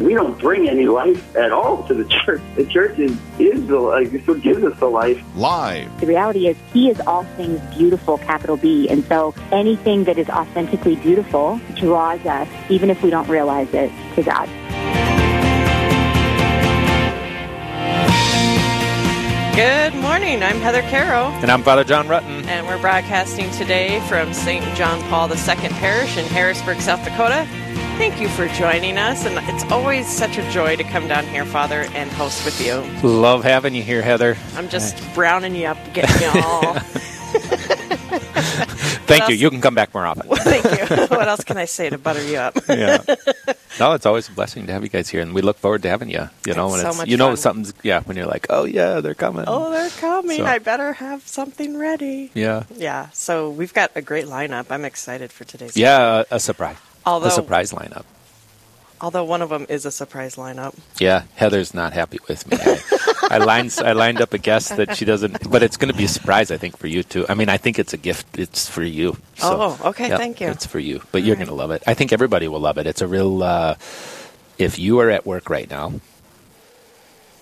We don't bring any life at all to the church. The church is, is the life. It's what gives us the life. Live. The reality is, He is all things beautiful, capital B. And so anything that is authentically beautiful draws us, even if we don't realize it, to God. Good morning. I'm Heather Carroll. And I'm Father John Rutten. And we're broadcasting today from St. John Paul II Parish in Harrisburg, South Dakota. Thank you for joining us, and it's always such a joy to come down here, Father, and host with you. Love having you here, Heather. I'm just browning you up, getting you all. Thank else? you. You can come back more often. Thank you. what else can I say to butter you up? yeah. No, it's always a blessing to have you guys here, and we look forward to having you. You know, It's when so it's much you know fun. something's yeah when you're like, oh yeah, they're coming. Oh, they're coming. So- I better have something ready. Yeah. Yeah, so we've got a great lineup. I'm excited for today's. Yeah, a, a surprise. Although- a surprise lineup. Although one of them is a surprise lineup. Yeah, Heather's not happy with me. I, I lined I lined up a guest that she doesn't, but it's going to be a surprise. I think for you too. I mean, I think it's a gift. It's for you. So, Oh, okay, yeah, thank you. It's for you, but you're going to love it. I think everybody will love it. It's a real. Uh, if you are at work right now,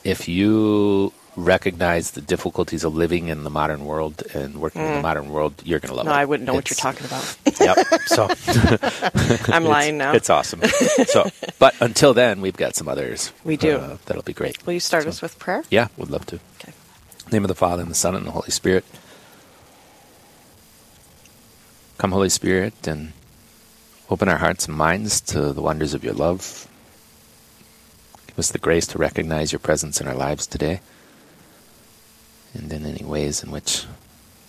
if you recognize the difficulties of living in the modern world and working in the modern world, you're going to love Mm. No, it. I wouldn't know what you're talking about. Yep. So I'm lying now. It's awesome. So, but until then, we've got some others. We do. Uh, that'll be great. Will you start us with prayer? Yeah, would love to. Okay. name of the Father and the Son and the Holy Spirit. Come, Holy Spirit, and open our hearts and minds to the wonders of your love. Give us the grace to recognize your presence in our lives today. And in any ways in which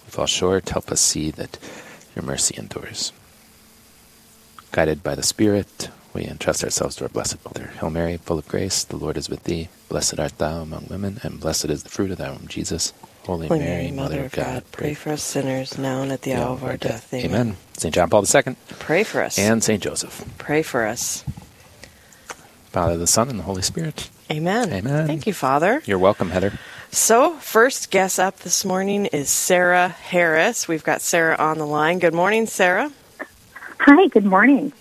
we fall short, help us see that your mercy endures. Guided by the Spirit, we entrust ourselves to our Blessed Mother. Hail Mary, full of grace, the Lord is with thee. Blessed art thou among women, and blessed is the fruit of thy womb, Jesus. Holy, Holy Mary, Mother of God, pray for us sinners now and at the hour of our death. Amen. Amen. St. John Paul II Pray for us. and St. Joseph. pray for us. Father, the Son, and the Holy Spirit. Amen. Amen. Thank you, Father. You're welcome, Heather. So, first guest up this morning is Sarah Harris. We've got Sarah on the line. Good morning, Sarah. Hi, good morning.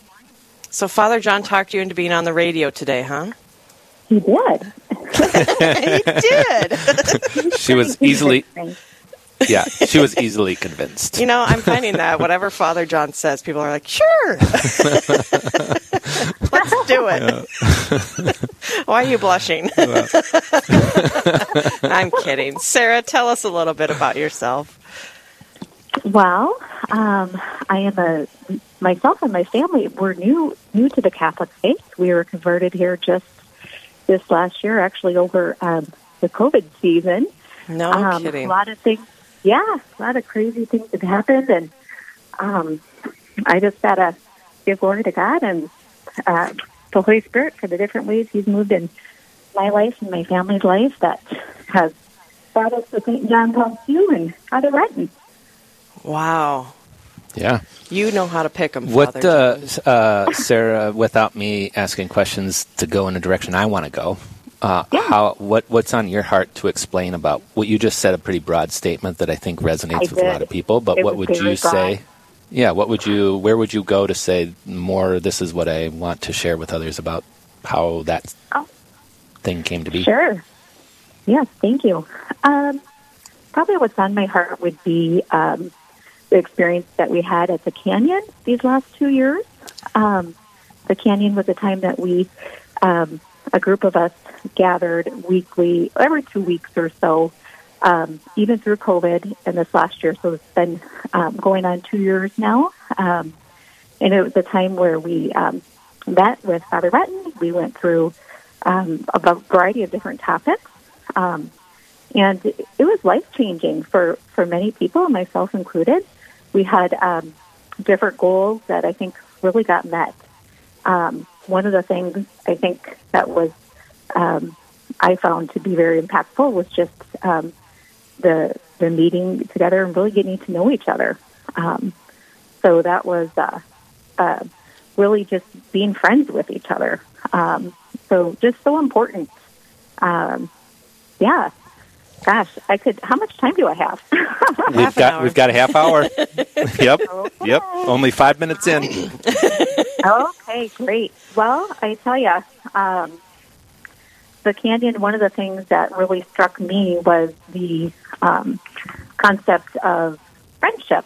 So, Father John talked you into being on the radio today, huh? He did. he did. She was easily, yeah, she was easily convinced. You know, I'm finding that whatever Father John says, people are like, sure. Let's do it. Why are you blushing? I'm kidding. Sarah, tell us a little bit about yourself. Well, um, I am a myself and my family. We're new new to the Catholic faith. We were converted here just this last year, actually over um, the COVID season. No um, kidding. A lot of things, yeah, a lot of crazy things have happened, and um, I just gotta give glory to God and uh, the Holy Spirit for the different ways He's moved in my life and my family's life that has brought us to St. John Paul II and Father Rutten. Wow. Yeah. You know how to pick them, What, Father uh, uh, Sarah, without me asking questions to go in a direction I want to go, uh, how what what's on your heart to explain about what you just said? A pretty broad statement that I think resonates I with a lot of people. But It what would very you say? Yeah, what would you? Where would you go to say more? This is what I want to share with others about how that Oh. thing came to be. Sure. Yes, thank you. Um, probably what's on my heart would be um, the experience that we had at the Canyon these last two years. Um, the Canyon was a time that we, um, a group of us, gathered weekly, every two weeks or so, um, even through COVID and this last year. So it's been um, going on two years now. Um, and it was a time where we um, met with Father Rutten. We went through um, a variety of different topics. Um, and it was life changing for, for many people, myself included. We had um, different goals that I think really got met. Um, one of the things I think that was um, I found to be very impactful was just um, the the meeting together and really getting to know each other. Um, so that was uh, uh, really just being friends with each other. Um, so just so important. Um, yeah. Gosh, I could. How much time do I have? We've Half got hour. we've got a half hour. yep. Okay. Yep. Only five minutes in. okay, great. Well, I tell you, um, the canyon. One of the things that really struck me was the um, concept of friendship.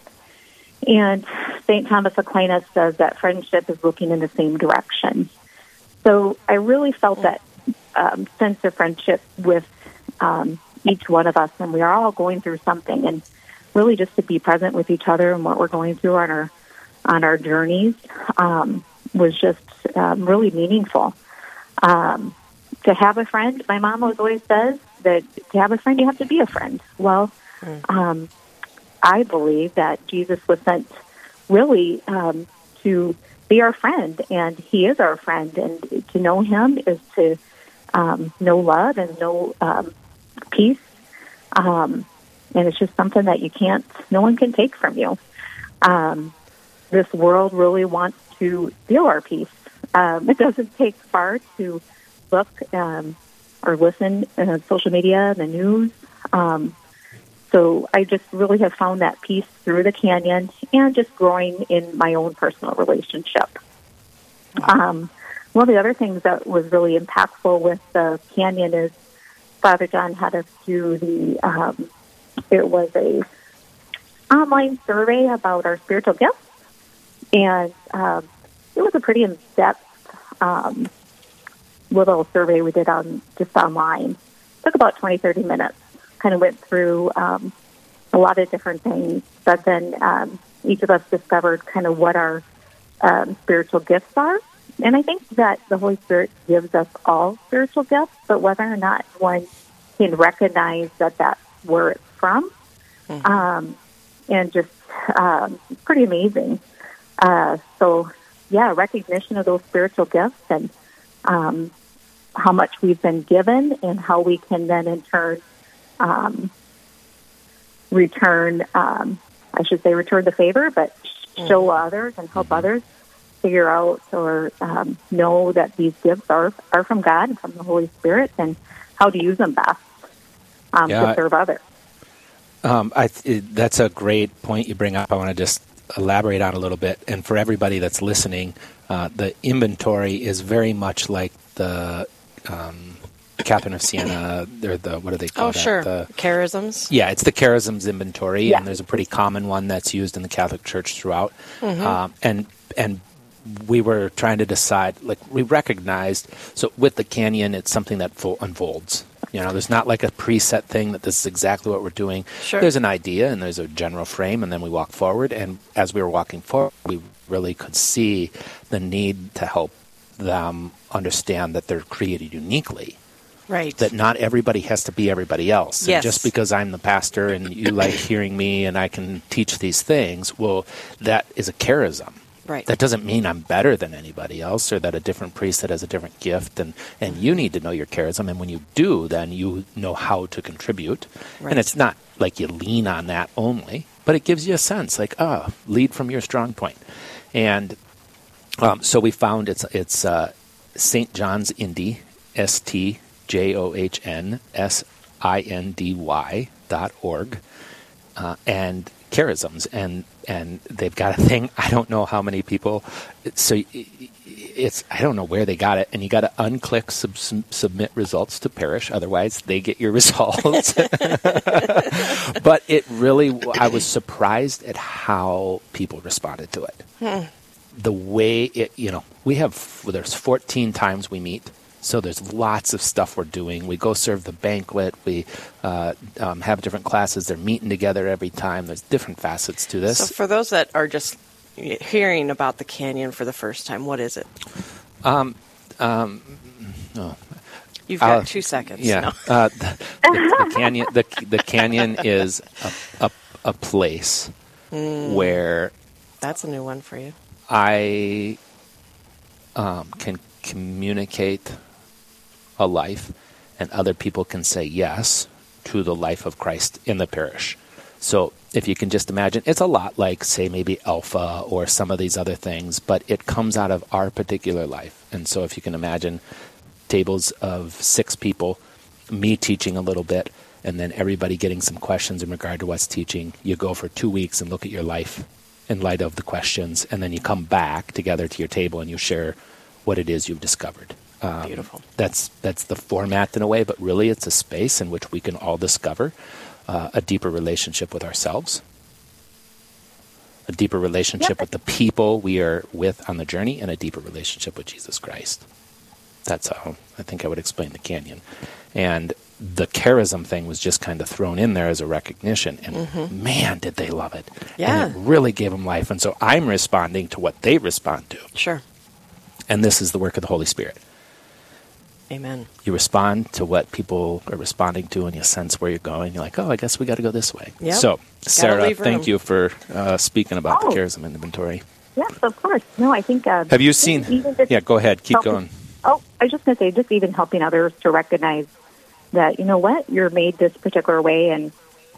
And St. Thomas Aquinas says that friendship is looking in the same direction. So I really felt that um, sense of friendship with um, each one of us, and we are all going through something, and really just to be present with each other and what we're going through on our on our journeys um, was just um, really meaningful. Um, to have a friend, my mom always always says that to have a friend, you have to be a friend. Well, um, I believe that Jesus was sent really um, to be our friend, and He is our friend. And to know Him is to um, know love and know um, peace. Um, and it's just something that you can't, no one can take from you. Um, this world really wants to steal our peace. Um, it doesn't take far to look um, or listen uh, social media, and the news. Um, so I just really have found that peace through the canyon and just growing in my own personal relationship. Um, one of the other things that was really impactful with the canyon is Father John had us do the. Um, it was a online survey about our spiritual gifts, and um, it was a pretty in depth um, little survey we did on just online. took about 20, 30 minutes. Kind of went through um, a lot of different things, but then um, each of us discovered kind of what our um, spiritual gifts are. And I think that the Holy Spirit gives us all spiritual gifts, but whether or not one can recognize that that's where it's from, um, and just um, pretty amazing. Uh, so, yeah, recognition of those spiritual gifts and um, how much we've been given, and how we can then in turn um, return. Um, I should say return the favor, but show others and help others figure out or um, know that these gifts are are from God and from the Holy Spirit, and how to use them best um, Yeah, to serve others. Um, I th- that's a great point you bring up. I want to just elaborate on a little bit. And for everybody that's listening, uh, the inventory is very much like the um, Catherine of Siena, or the what are they called? Oh, that? sure. The, Charisms. yeah, it's the charisms inventory, Yeah. and there's a pretty common one that's used in the Catholic Church throughout. Mm-hmm. Um, and and we were trying to decide, like we recognized. So with the canyon, it's something that fo- unfolds. You know, there's not like a preset thing that this is exactly what we're doing. Sure. There's an idea and there's a general frame, and then we walk forward. And as we were walking forward, we really could see the need to help them understand that they're created uniquely Right. that not everybody has to be everybody else. And Yes. just because I'm the pastor and you like hearing me and I can teach these things, well, that is a charism. Right. That doesn't mean I'm better than anybody else or that a different priest that has a different gift and, and you need to know your charism and when you do then you know how to contribute. Right. And it's not like you lean on that only, but it gives you a sense like, ah, lead from your strong point. And um, so we found it's it's uh, St. John's Indy, S T J O H N S I N D Y dot org, uh, and charisms, and and they've got a thing. I don't know how many people. So it's I don't know where they got it, and you got to unclick sub, sub- submit results to parish. Otherwise, they get your results. but it really, I was surprised at how people responded to it the way it you know we have there's 14 times we meet so there's lots of stuff we're doing we go serve the banquet we uh, um, have different classes they're meeting together every time there's different facets to this So for those that are just hearing about the canyon for the first time, what is it? um, um, oh, You've got Uh, two seconds. yeah No. uh, the, the, the canyon the, the canyon is a, a, a place where That's a new one for you. I um, can communicate a life, and other people can say yes to the life of Christ in the parish. So if you can just imagine, it's a lot like, say, maybe Alpha or some of these other things, but it comes out of our particular life. And so if you can imagine tables of six people, me teaching a little bit, and then everybody getting some questions in regard to what's teaching, you go for two weeks and look at your life in light of the questions, and then you come back together to your table and you share what it is you've discovered. Um, Beautiful. That's that's the format in a way, but really it's a space in which we can all discover uh, a deeper relationship with ourselves, a deeper relationship yep. with the people we are with on the journey, and a deeper relationship with Jesus Christ. That's how I think I would explain the canyon. And the charism thing was just kind of thrown in there as a recognition, and mm-hmm. man, did they love it! Yeah, and it really gave them life. And so I'm responding to what they respond to. Sure. And this is the work of the Holy Spirit. Amen. You respond to what people are responding to, and you sense where you're going. You're like, oh, I guess we got to go this way. Yep. So, Sarah, thank you for uh, speaking about oh. the charism inventory. Yes, of course. No, I think. Uh, Have you seen? Yeah, go ahead. Keep helping, going. Oh, I was just going to say, just even helping others to recognize that you know what you're made this particular way, and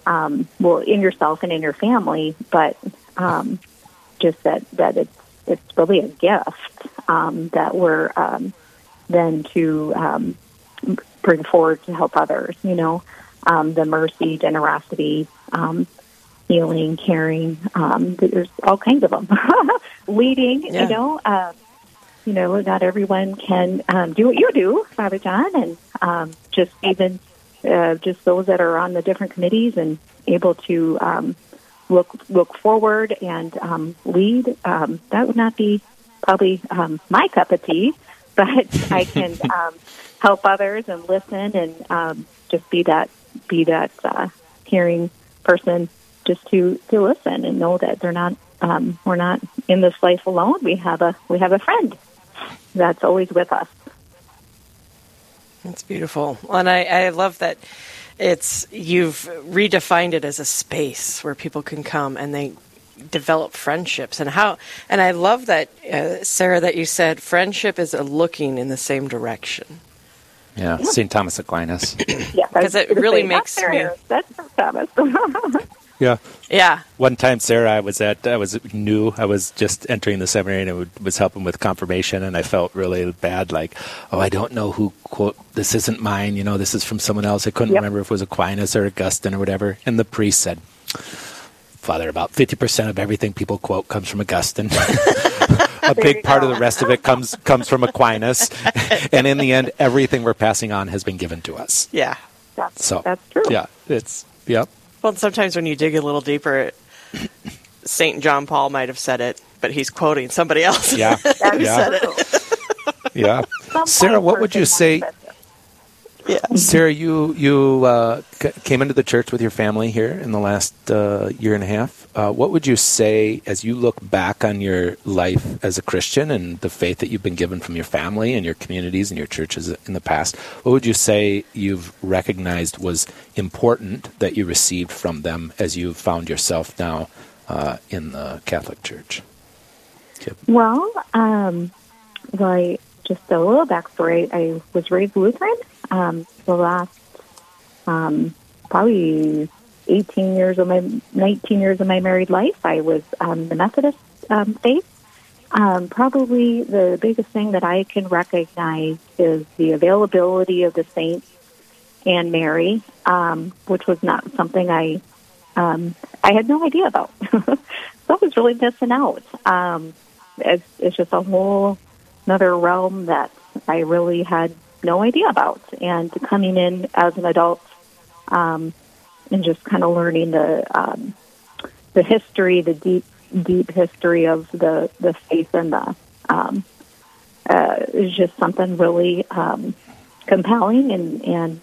um, well, in yourself and in your family, but um, just that that it's it's really a gift um, that we're um, then to um, bring forward to help others. You know, um, the mercy, generosity, um, healing, caring. Um, there's all kinds of them. Leading, yeah. you know. Uh, you know, not everyone can um, do what you do, Father John, and um, just even uh, just those that are on the different committees and able to um, look look forward and um, lead. Um, that would not be probably um, my cup of tea, but I can um, help others and listen and um, just be that be that uh, caring person, just to to listen and know that they're not um, we're not in this life alone. We have a we have a friend that's always with us. That's beautiful, and I, I love that it's you've redefined it as a space where people can come and they develop friendships. And how and i love that uh, sarah that you said friendship is a looking in the same direction. Yeah, st thomas aquinas. Yeah. Because it really makes me that's thomas yeah yeah one time sarah i was at i was new i was just entering the seminary and I was helping with confirmation and i felt really bad like oh i don't know who quote this isn't mine you know this is from someone else i couldn't yep. remember if it was aquinas or augustine or whatever and the priest said Father, about 50% of everything people quote comes from Augustine. a big part go. of the rest of it comes comes from Aquinas. and in the end, everything we're passing on has been given to us. Yeah. That's, so, that's true. Yeah, it's, yep. Well, sometimes when you dig a little deeper, St. John Paul might have said it, but he's quoting somebody else. Yeah. yeah. yeah. Sarah, what would you say? Yeah. Sarah, you you uh, c- came into the church with your family here in the last uh, year and a half. Uh, what would you say as you look back on your life as a Christian and the faith that you've been given from your family and your communities and your churches in the past? What would you say you've recognized was important that you received from them as you found yourself now uh, in the Catholic Church? Well, um, well, just a little backstory. I was raised Lutheran um, the last um, probably 18 years of my 19 years of my married life. I was um, the Methodist um, faith. Um, probably the biggest thing that I can recognize is the availability of the saints and Mary, um, which was not something I um, I had no idea about. so I was really missing out. Um, it's, it's just a whole another realm that I really had no idea about. And coming in as an adult um, and just kind of learning the um, the history, the deep deep history of the the faith and the um, uh, is just something really um, compelling and and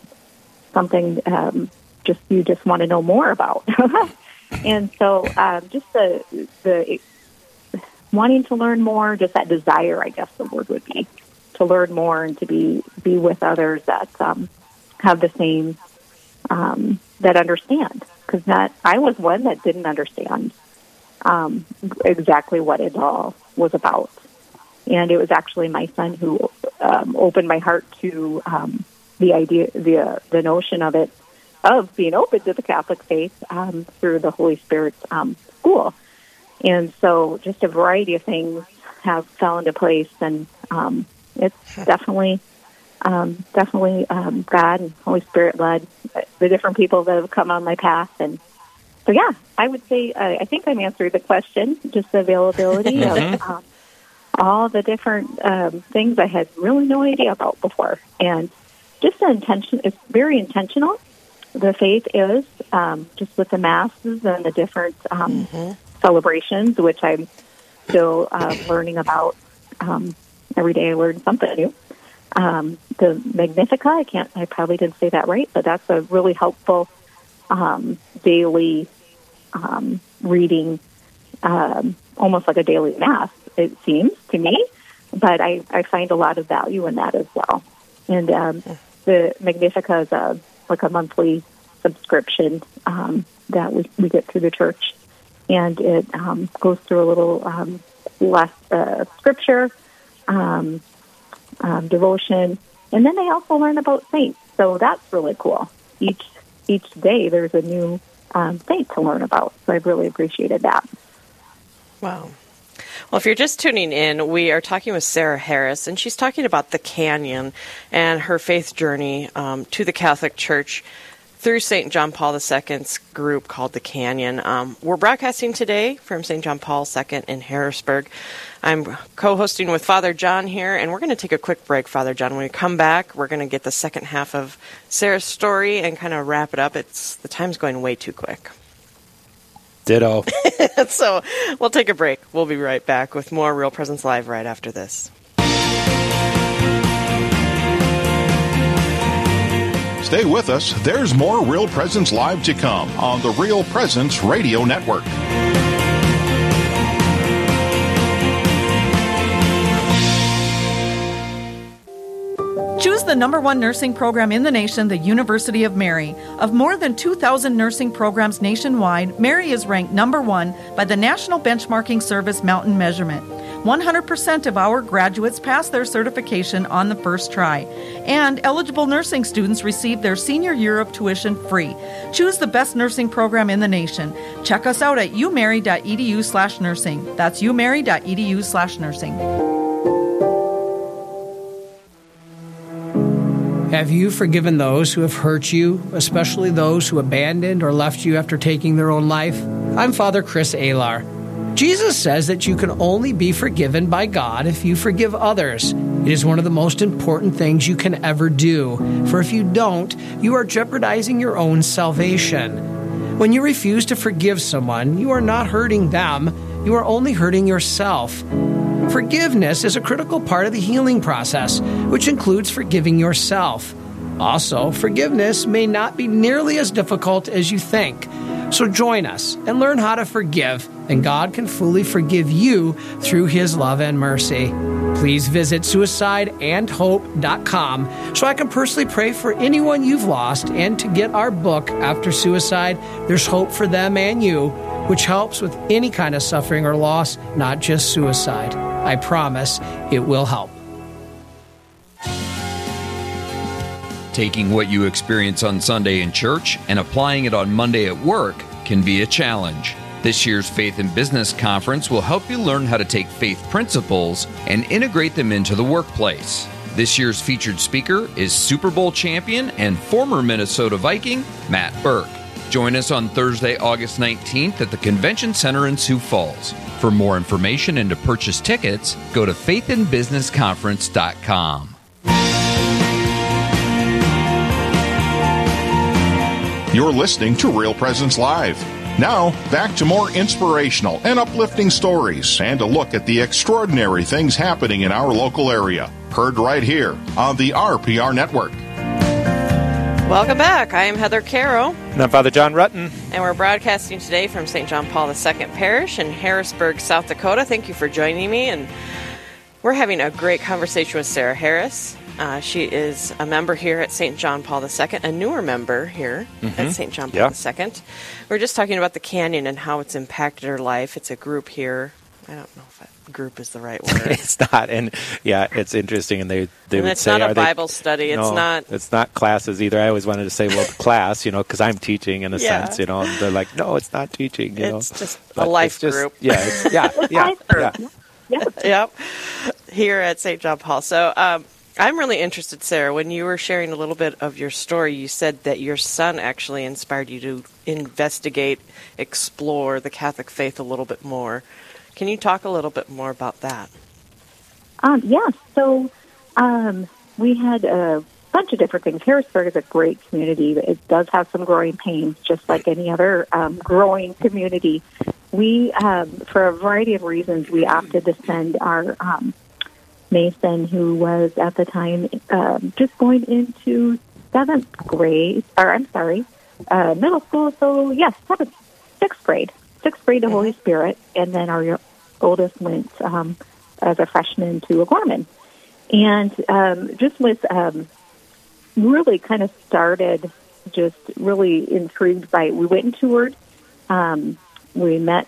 something um, just you just want to know more about. and so um, just the the wanting to learn more, just that desire, I guess the word would be, to learn more and to be be with others that um, have the same um, that understand. Because not, I was one that didn't understand um, exactly what it all was about, and it was actually my son who um, opened my heart to um, the idea, the uh, the notion of it of being open to the Catholic faith um, through the Holy Spirit um, school. And so just a variety of things have fell into place, and um, it's definitely, um, definitely um, God and Holy Spirit led the different people that have come on my path. And so, yeah, I would say uh, I think I'm answering the question, just the availability of um, all the different um, things I had really no idea about before, and just the intention. It's very intentional. The faith is um, just with the masses and the different um, celebrations, which I'm still uh, learning about. Um, every day I learn something new. Um, the Magnifica, I can't, I probably didn't say that right, but that's a really helpful um, daily um, reading, um, almost like a daily mass, it seems to me. But I, I find a lot of value in that as well. And um, the Magnifica is a, like a monthly subscription um, that we, we get through the church. And it um, goes through a little um, less uh, scripture, um, um, devotion, and then they also learn about saints. So that's really cool. Each each day there's a new um, saint to learn about. So I've really appreciated that. Wow. Well, if you're just tuning in, we are talking with Sarah Harris, and she's talking about the Canyon and her faith journey um, to the Catholic Church through St. John Paul II's group called the Canyon. Um, we're broadcasting today from St. John Paul II in Harrisburg. I'm co hosting with Father John here, and we're going to take a quick break, Father John. When we come back, we're going to get the second half of Sarah's story and kind of wrap it up. It's The time's going way too quick. Ditto. so we'll take a break. We'll be right back with more Real Presence Live right after this. Stay with us. There's more Real Presence Live to come on the Real Presence Radio Network. Choose the number one nursing program in the nation, the University of Mary. Of more than 2,000 nursing programs nationwide, Mary is ranked number one by the National Benchmarking Service Mountain Measurement. 100% of our graduates pass their certification on the first try, and eligible nursing students receive their senior year of tuition free. Choose the best nursing program in the nation. Check us out at umary.edu slash nursing. That's umary.edu slash nursing. Have you forgiven those who have hurt you, especially those who abandoned or left you after taking their own life? I'm Father Chris Alar. Jesus says that you can only be forgiven by God if you forgive others. It is one of the most important things you can ever do, for if you don't, you are jeopardizing your own salvation. When you refuse to forgive someone, you are not hurting them, you are only hurting yourself. Forgiveness is a critical part of the healing process, which includes forgiving yourself. Also, forgiveness may not be nearly as difficult as you think. So join us and learn how to forgive, and God can fully forgive you through His love and mercy. Please visit suicideandhope.com so I can personally pray for anyone you've lost and to get our book, After Suicide There's Hope for Them and You, which helps with any kind of suffering or loss, not just suicide. I promise it will help. Taking what you experience on Sunday in church and applying it on Monday at work can be a challenge. This year's Faith and Business Conference will help you learn how to take faith principles and integrate them into the workplace. This year's featured speaker is Super Bowl champion and former Minnesota Viking, Matt Birk. Join us on Thursday, August 19th at the Convention Center in Sioux Falls. For more information and to purchase tickets, go to faithandbusinessconference.com. You're listening to Real Presence Live. Now, back to more inspirational and uplifting stories and a look at the extraordinary things happening in our local area. Heard right here on the RPR Network. Welcome back. I am Heather Caro. And I'm Father John Rutten. And we're broadcasting today from St. John Paul II Parish in Harrisburg, South Dakota. Thank you for joining me. And we're having a great conversation with Sarah Harris. Uh, she is a member here at St. John Paul II, a newer member here Mhm. at St. John Paul Yeah. II. We're just talking about the canyon and how it's impacted her life. It's a group here. I don't know if I, group is the right word. it's not, and yeah, it's interesting. And they they and would it's say, not a "Are they-" Bible study. It's No, not. It's not classes either. I always wanted to say, well, class, you know, because I'm teaching in a Yeah. sense, you know. And they're like, no, it's not teaching. You know. It's know? just a life it's just- group. Yeah, it's, yeah, yeah, Life yeah. yep. Here at St. John Paul. So um, I'm really interested, Sarah. When you were sharing a little bit of your story, you said that your son actually inspired you to investigate, explore the Catholic faith a little bit more. Can you talk a little bit more about that? Um, yeah, so um, we had a bunch of different things. Harrisburg is a great community. It does have some growing pains, just like any other um, growing community. We, um, for a variety of reasons, we opted to send our um, Mason, who was at the time um, just going into seventh grade, or I'm sorry, uh, middle school. So yes, seventh, sixth grade, sixth grade to Holy Spirit, and then our oldest went um, as a freshman to O'Gorman, and um, just was um, really kind of started just really intrigued by. It. We went and toured. Um, we met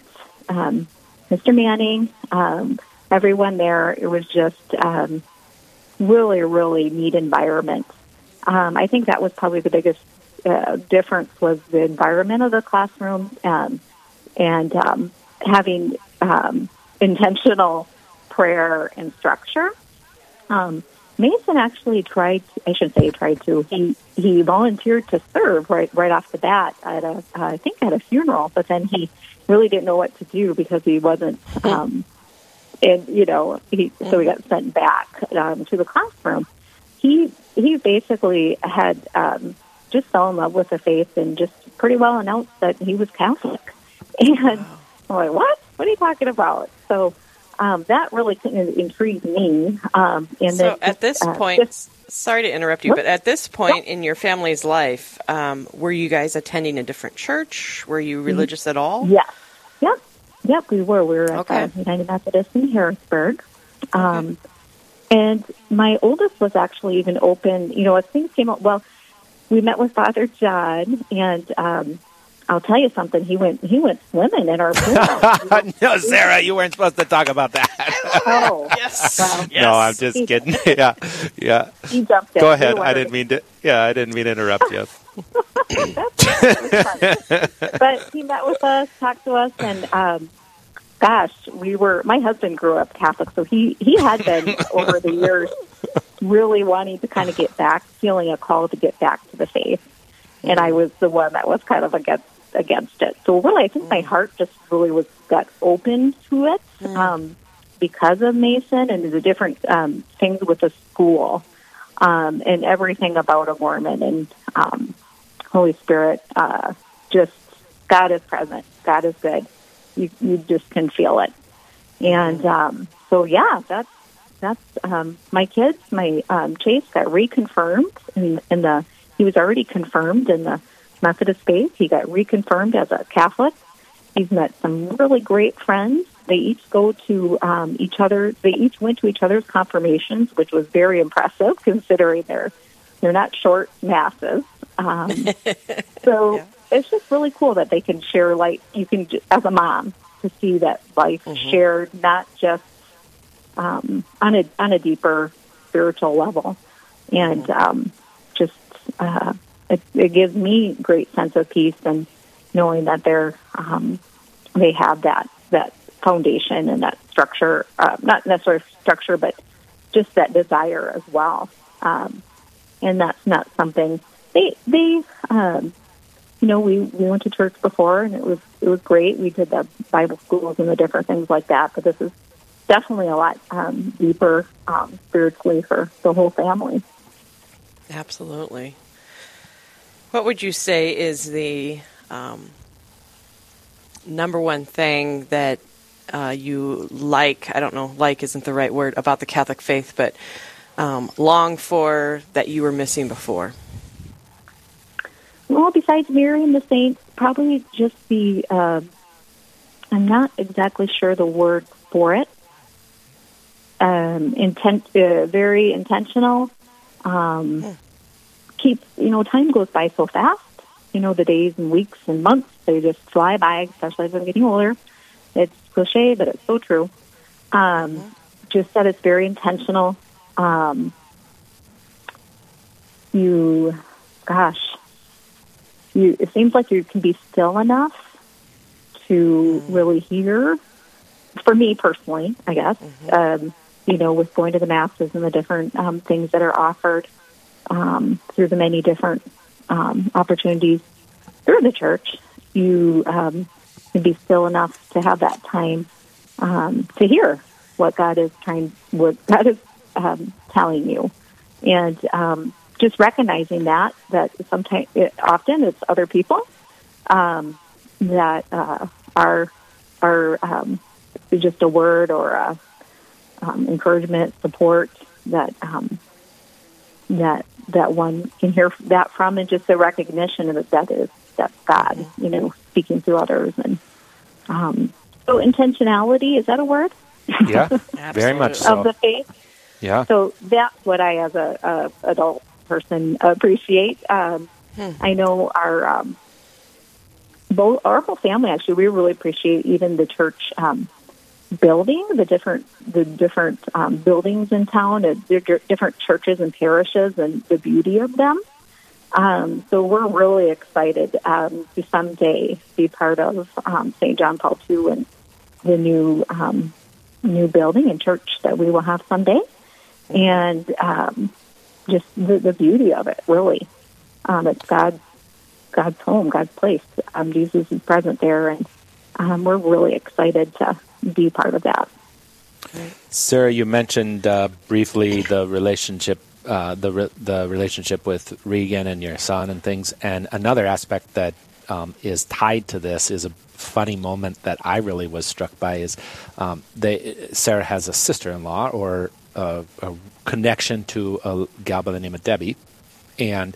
um, Mr. Manning. Um, everyone there. It was just um, really, really neat environment. Um, I think that was probably the biggest uh, difference was the environment of the classroom um, and um, having um, intentional prayer and structure. Um, Mason actually tried. I shouldn't say he tried to. He he volunteered to serve right right off the bat at a uh, I think at a funeral, but then he really didn't know what to do because he wasn't. Um, and you know, he so he got sent back um, to the classroom. He he basically had um, just fell in love with the faith and just pretty well announced that he was Catholic. And I'm like, what? What are you talking about? So um, that really kind of intrigued me. Um, and so then at this uh, point, just- sorry to interrupt you, but at this point in your family's life, um, were you guys attending a different church? Were you religious at all? Yes. Yep. Yep, we were. We were at Okay. the United Methodist in Harrisburg. Um, and my oldest was actually even open, you know, as things came out, well, we met with Father John and, um, I'll tell you something. He went. He went swimming in our pool. no, Sarah, you weren't supposed to talk about that. oh, Yes. well, No, I'm just kidding. yeah, yeah. he jumped in. Go ahead. I didn't mean to. Yeah, I didn't mean to interrupt you. But he met with us, talked to us, and um, gosh, we were. My husband grew up Catholic, so he he had been over the years really wanting to kind of get back, feeling a call to get back to the faith, and I was the one that was kind of against against it. So really, I think my heart just really was got open to it um, because of Mason and the different um, things with the school um, and everything about O'Gorman and um, Holy Spirit. Uh, just God is present. God is good. You you just can feel it. And um, so yeah, that's that's um, my kids. My um, Chase got reconfirmed in, in the. He was already confirmed in the Methodist faith. He got reconfirmed as a Catholic. He's met some really great friends. They each go to um, each other. They each went to each other's confirmations, which was very impressive considering they're they're not short masses. Um, so it's just really cool that they can share light. You can, as a mom, to see that life shared, not just um, on a on a deeper spiritual level, and um, just uh, it, it gives me great sense of peace and knowing that they're um, they have that that foundation and that structure, uh, not necessarily structure, but just that desire as well. Um, and that's not something they they um, you know we we went to church before and it was it was great. We did the Bible schools and the different things like that, but this is definitely a lot um, deeper um, spiritually for the whole family. Absolutely. What would you say is the um, number one thing that uh, you like? I don't know, like isn't the right word about the Catholic faith, but um, long for that you were missing before? Well, besides Mary and the saints, probably just the. Uh, I'm not exactly sure the word for it. Um, intent, uh, very intentional. Um, keep you know, time goes by so fast. You know, the days and weeks and months they just fly by, especially as I'm getting older. It's cliche, but it's so true. Um, Just that it's very intentional. Um, you, gosh, you. It seems like you can be still enough to really hear. For me personally, I guess, um, you know, with going to the masses and the different um, things that are offered um, through the many different um, opportunities through the church, you um, can be still enough to have that time um, to hear what God is trying, what God is um, telling you, and um, just recognizing that that sometimes, it, often, it's other people um, that uh, are are um, just a word or a um, encouragement, support that um, that that one can hear that from, and just the recognition that that is that's God, you know, speaking through others, and um, so intentionality is that a word? Yeah, very much so. of the faith. Yeah. So that's what I, as a, a adult person, appreciate. Um, I know our um, both our whole family actually we really appreciate even the church um, building the different the different um, buildings in town, uh, the different churches and parishes, and the beauty of them. Um, so we're really excited um, to someday be part of um, St. John Paul II and the new um, new building and church that we will have someday, and um, just the, the beauty of it. Really, um, it's God's God's home, God's place. Um, Jesus is present there, and um, we're really excited to be part of that. Sarah, you mentioned uh, briefly the relationship, uh, the re- the relationship with Regan and your son and things. And another aspect that um, is tied to this is a funny moment that I really was struck by is um, they Sarah has a sister-in-law or a, a connection to a gal by the name of Debbie, and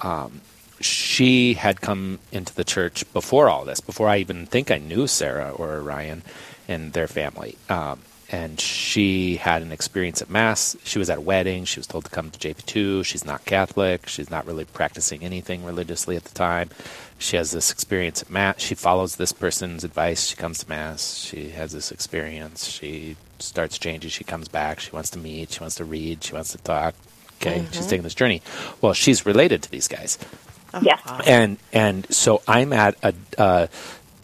um, she had come into the church before all this, before I even think I knew Sarah or Ryan and their family. Um, and she had an experience at Mass. She was at a wedding. She was told to come to JP2. She's not Catholic. She's not really practicing anything religiously at the time. She has this experience at Mass. She follows this person's advice. She comes to Mass. She has this experience. She starts changing. She comes back. She wants to meet. She wants to read. She wants to talk. Okay, she's Mhm. taking this journey. Well, she's related to these guys Yes. and and so I'm at a uh,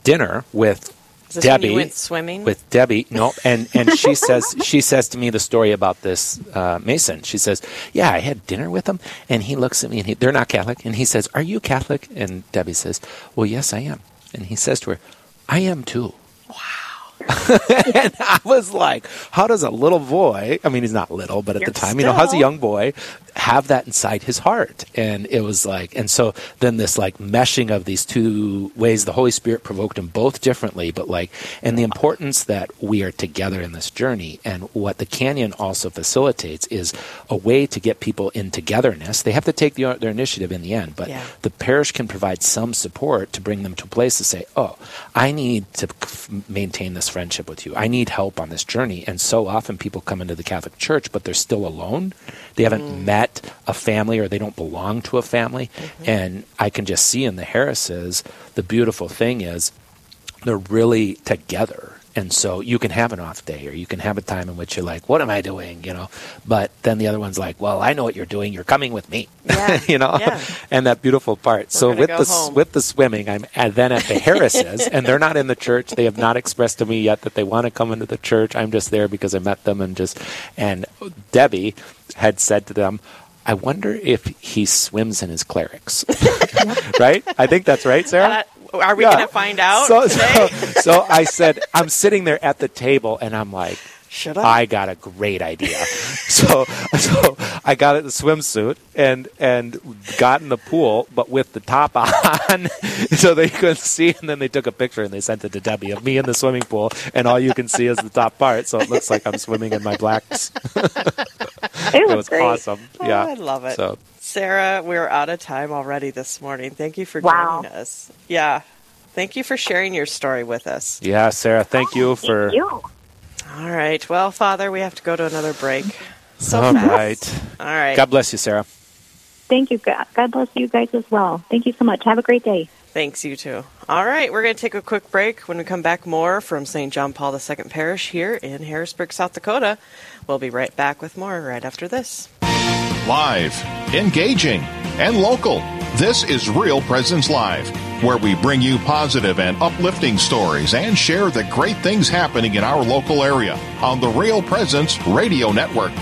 dinner with Is this when Debbie went swimming? with Debbie. No, and and she says she says to me the story about this uh, Mason. She says, "Yeah, I had dinner with him, and he looks at me, and he, they're not Catholic, and he says, "Are you Catholic?" And Debbie says, "Well, yes, I am." And he says to her, "I am too." Wow. and I was like, how does a little boy, I mean, he's not little, but at You're the time, you know, how's a young boy have that inside his heart? And it was like, and so then this like meshing of these two ways, the Holy Spirit provoked them both differently, but like, and the importance that we are together in this journey. And what the canyon also facilitates is a way to get people in togetherness. They have to take the, their initiative in the end, but Yeah. the parish can provide some support to bring them to a place to say, oh, I need to f- maintain this friendship with you. I need help on this journey. And so often people come into the Catholic Church, but they're still alone. They haven't mm. met a family or they don't belong to a family. Mm-hmm. And I can just see in the Harrises, the beautiful thing is they're really together. And so you can have an off day or you can have a time in which you're like, what am I doing? You know, but then the other one's like, well, I know what you're doing. You're coming with me, Yeah. you know, Yeah. and that beautiful part. so gonna with the, home. with the swimming, I'm and then at the Harrises and they're not in the church. They have not expressed to me yet that they want to come into the church. I'm just there because I met them and just, and Debbie had said to them, I wonder if he swims in his clerics. right? I think that's right, Sarah? Uh, are we Yeah. going to find out So, so, so I said, I'm sitting there at the table, and I'm like, Should I? I got a great idea. so, so I got it the swimsuit and and got in the pool, but with the top on, so they couldn't see. And then they took a picture and they sent it to Debbie of me in the swimming pool, and all you can see is the top part, so it looks like I'm swimming in my blacks. It was, it was great. awesome. Oh, yeah, I love it. So Sarah, we're out of time already this morning. Thank you for Wow. joining us. Yeah. Thank you for sharing your story with us. yeah, Sarah, thank you for. Thank you. All right. Well, Father, we have to go to another break. So All fast. right. All right. God bless you, Sarah. Thank you. God God bless you guys as well. Thank you so much. Have a great day. Thanks, you too. All right, we're going to take a quick break. When we come back, more from St. John Paul II Parish here in Harrisburg, South Dakota. We'll be right back with more right after this. Live, engaging, and local. This is Real Presence Live, where we bring you positive and uplifting stories and share the great things happening in our local area on the Real Presence Radio Network.